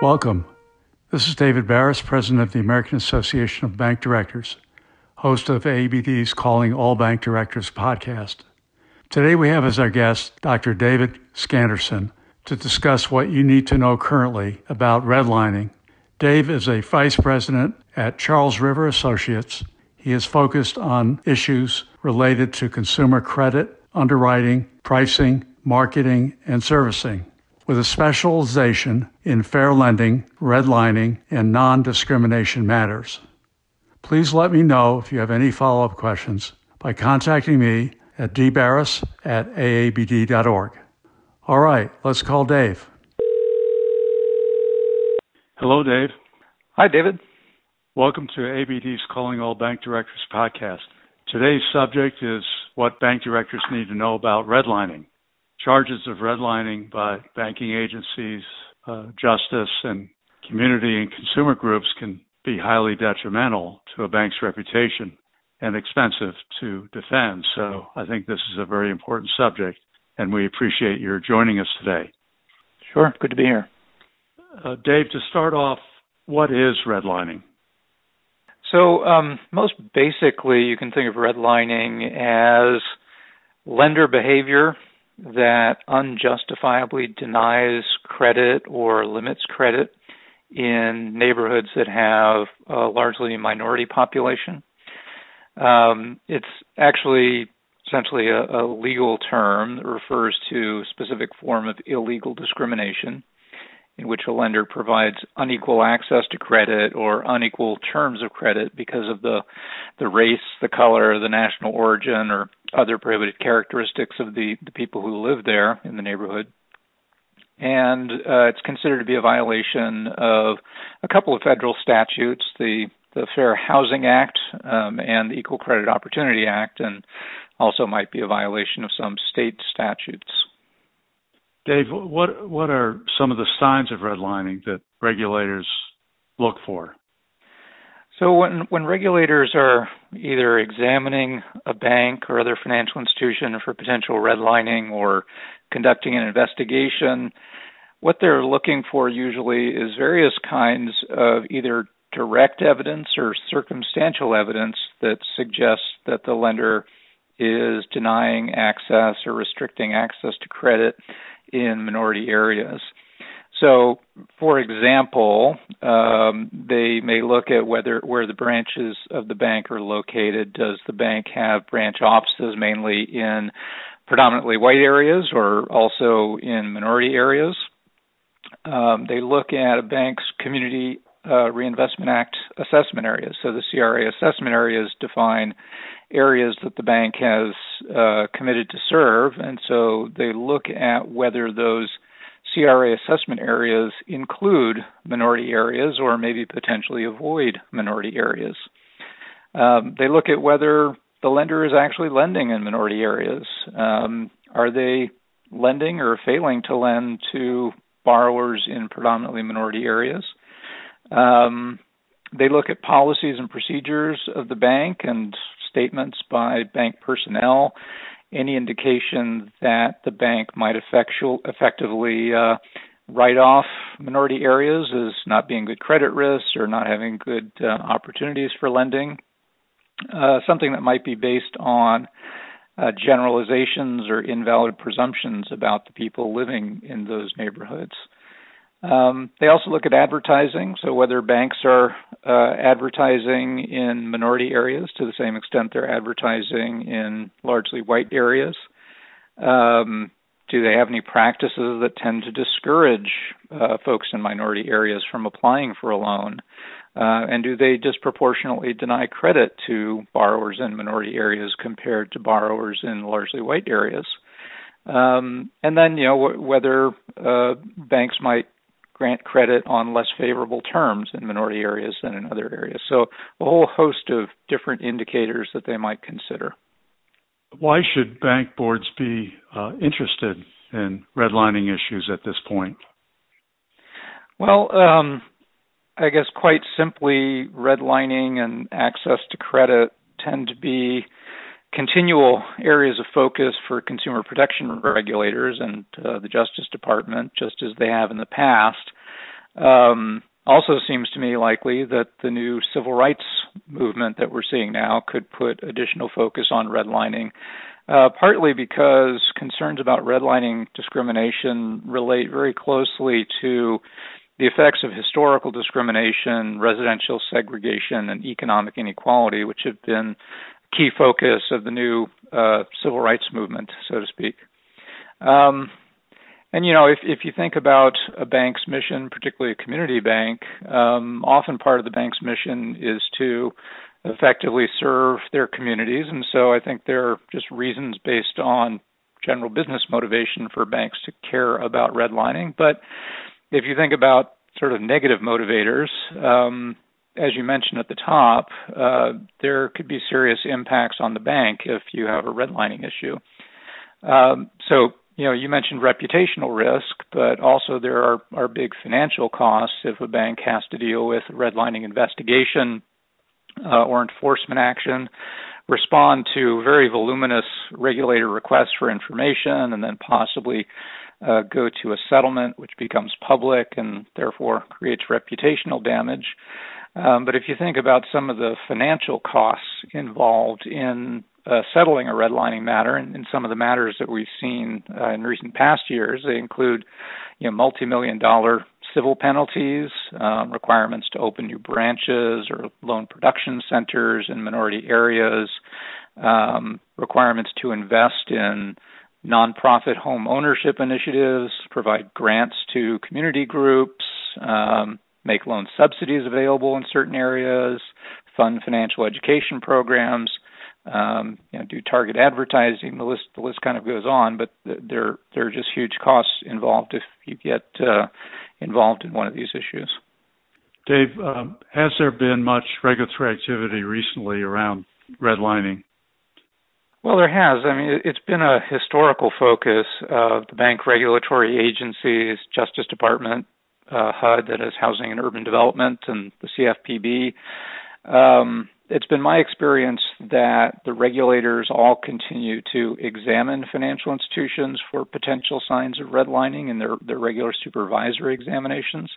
Welcome. This is David Baris, President of the American Association of Bank Directors, host of AABD's Calling All Bank Directors podcast. Today we have as our guest Dr. David Skanderson to discuss what you need to know currently about redlining. Dave is a vice president at Charles River Associates. He is focused on issues related to consumer credit, underwriting, pricing, marketing, and servicing with a specialization in fair lending, redlining, and non discrimination matters. Please let me know if you have any follow up questions by contacting me at dbaris at aabd.org. All right, let's call Dave. Hello, Dave. Hi, David. Welcome to ABD's Calling All Bank Directors podcast. Today's subject is what bank directors need to know about redlining charges of redlining by banking agencies, uh, justice, and community and consumer groups can be highly detrimental to a bank's reputation and expensive to defend. So I think this is a very important subject, and we appreciate your joining us today. Sure, good to be here. Uh, Dave, to start off, what is redlining? So, um, most basically, you can think of redlining as lender behavior that unjustifiably denies credit or limits credit in neighborhoods that have a largely minority population. Um, it's actually essentially a, a, legal term that refers to a specific form of illegal discrimination in which a lender provides unequal access to credit or unequal terms of credit because of the the race, the color, the national origin, or other prohibited characteristics of the, the people who live there in the neighborhood. And uh, it's considered to be a violation of a couple of federal statutes, the the Fair Housing Act um, and the Equal Credit Opportunity Act, and also might be a violation of some state statutes. Dave, what what are some of the signs of redlining that regulators look for? So when when regulators are either examining a bank or other financial institution for potential redlining or conducting an investigation, what they're looking for usually is various kinds of either direct evidence or circumstantial evidence that suggests that the lender is denying access or restricting access to credit in minority areas. So, for example, um, they may look at whether where the branches of the bank are located. Does the bank have branch offices mainly in predominantly white areas or also in minority areas? Um, they look at a bank's community uh, Reinvestment Act assessment areas. So the CRA assessment areas define areas that the bank has uh, committed to serve, and so they look at whether those CRA assessment areas include minority areas or maybe potentially avoid minority areas. Um, they look at whether the lender is actually lending in minority areas. Um, are they lending or failing to lend to borrowers in predominantly minority areas? Um, they look at policies and procedures of the bank and statements by bank personnel, any indication that the bank might effectual, effectively uh, write off minority areas as not being good credit risks or not having good uh, opportunities for lending. Uh, something that might be based on uh, generalizations or invalid presumptions about the people living in those neighborhoods. Um, they also look at advertising, so whether banks are uh, advertising in minority areas to the same extent they're advertising in largely white areas. Um, do they have any practices that tend to discourage uh, folks in minority areas from applying for a loan? Uh, and do they disproportionately deny credit to borrowers in minority areas compared to borrowers in largely white areas? Um, and then, you know, w- whether uh, banks might grant credit on less favorable terms in minority areas than in other areas. So, a whole host of different indicators that they might consider. Why should bank boards be uh, interested in redlining issues at this point? Well, um, I guess quite simply, redlining and access to credit tend to be continual areas of focus for consumer protection regulators and uh, the Justice Department, just as they have in the past. Um, also seems to me likely that the new civil rights movement that we're seeing now could put additional focus on redlining, uh, partly because concerns about redlining discrimination relate very closely to the effects of historical discrimination, residential segregation, and economic inequality, which have been key focus of the new uh, civil rights movement, so to speak. Um, and you know, if if you think about a bank's mission, particularly a community bank, um, often part of the bank's mission is to effectively serve their communities, and so I think there are just reasons based on general business motivation for banks to care about redlining. But if you think about sort of negative motivators, um, as you mentioned at the top, uh, there could be serious impacts on the bank if you have a redlining issue. Um, so you know, you mentioned reputational risk, but also there are, are big financial costs if a bank has to deal with redlining investigation uh, or enforcement action, respond to very voluminous regulator requests for information, and then possibly uh, go to a settlement which becomes public and therefore creates reputational damage. Um, but if you think about some of the financial costs involved in uh, settling a redlining matter, and, and, some of the matters that we've seen uh, in recent past years, they include, you know, multi-million dollar civil penalties, um, requirements to open new branches or loan production centers in minority areas, um, requirements to invest in nonprofit home ownership initiatives, provide grants to community groups, um, make loan subsidies available in certain areas, fund financial education programs, um, you know, do target advertising. The list the list kind of goes on, but there there are just huge costs involved if you get uh, involved in one of these issues. Dave, um, has there been much regulatory activity recently around redlining? Well, there has. I mean, it's been a historical focus of the bank regulatory agencies, Justice Department, uh, HUD, that is Housing and Urban Development, and the CFPB. Um, it's been my experience that the regulators all continue to examine financial institutions for potential signs of redlining in their, their regular supervisory examinations.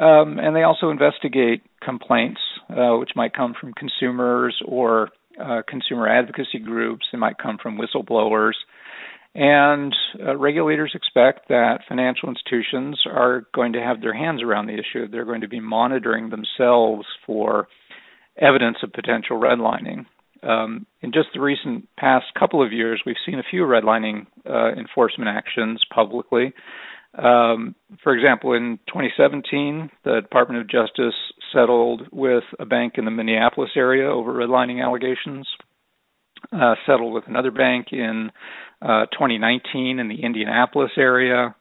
Um, and they also investigate complaints, uh, which might come from consumers or uh, consumer advocacy groups. They might come from whistleblowers. And uh, regulators expect that financial institutions are going to have their hands around the issue. They're going to be monitoring themselves for evidence of potential redlining. Um, in just the recent past couple of years, we've seen a few redlining uh, enforcement actions publicly. Um, for example, in 2017, the Department of Justice settled with a bank in the Minneapolis area over redlining allegations. Uh, settled with another bank in uh, 2019 in the Indianapolis area.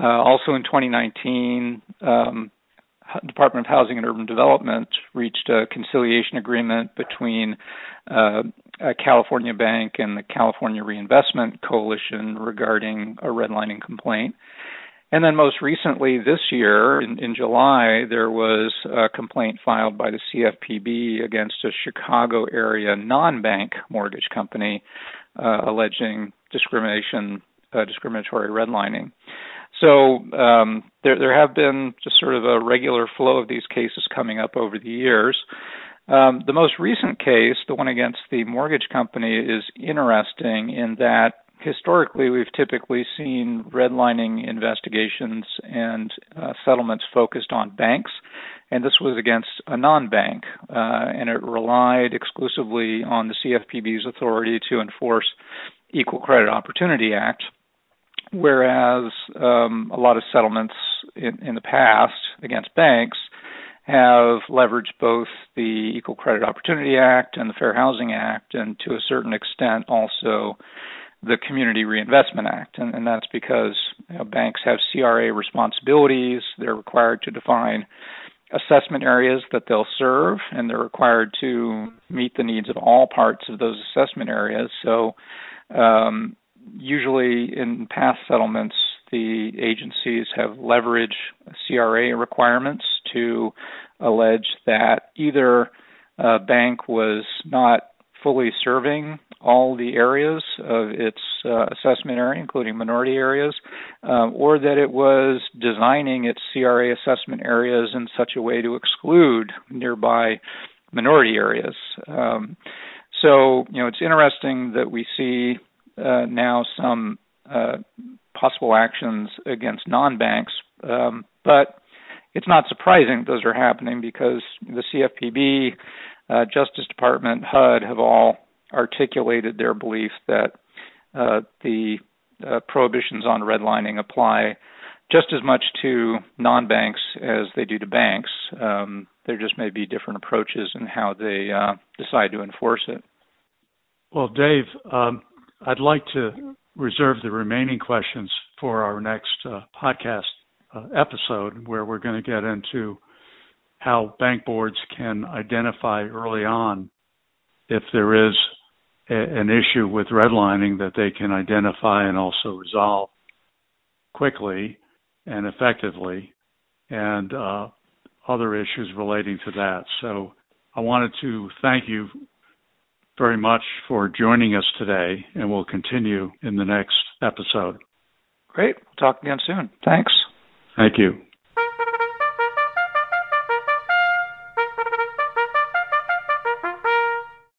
Uh, also in 2019, um, Department of Housing and Urban Development reached a conciliation agreement between uh, a California bank and the California Reinvestment Coalition regarding a redlining complaint. And then most recently this year, in, in, July, there was a complaint filed by the CFPB against a Chicago area non bank mortgage company uh, alleging discrimination, uh, discriminatory redlining. So um, there, there have been just sort of a regular flow of these cases coming up over the years. Um, the most recent case, the one against the mortgage company, is interesting in that historically we've typically seen redlining investigations and uh, settlements focused on banks, and this was against a non-bank, uh, and it relied exclusively on the CFPB's authority to enforce Equal Credit Opportunity Act whereas um, a lot of settlements in, in, the past against banks have leveraged both the Equal Credit Opportunity Act and the Fair Housing Act, and to a certain extent also the Community Reinvestment Act. And, and that's because you know, banks have CRA responsibilities, they're required to define assessment areas that they'll serve, and they're required to meet the needs of all parts of those assessment areas. So um, usually in past settlements, the agencies have leveraged CRA requirements to allege that either a bank was not fully serving all the areas of its uh, assessment area, including minority areas, uh, or that it was designing its CRA assessment areas in such a way to exclude nearby minority areas. Um, so, you know, it's interesting that we see uh, now some uh, possible actions against non-banks, um, but it's not surprising those are happening because the CFPB, uh, Justice Department, HUD have all articulated their belief that uh, the uh, prohibitions on redlining apply just as much to non-banks as they do to banks. Um, there just may be different approaches in how they uh, decide to enforce it. Well, Dave, um, I'd like to reserve the remaining questions for our next uh, podcast uh, episode, where we're going to get into how bank boards can identify early on if there is a, an issue with redlining that they can identify and also resolve quickly and effectively, and uh, other issues relating to that. So I wanted to thank you very much for joining us today, and we'll continue in the next episode. Great. We'll talk again soon. Thanks. Thank you.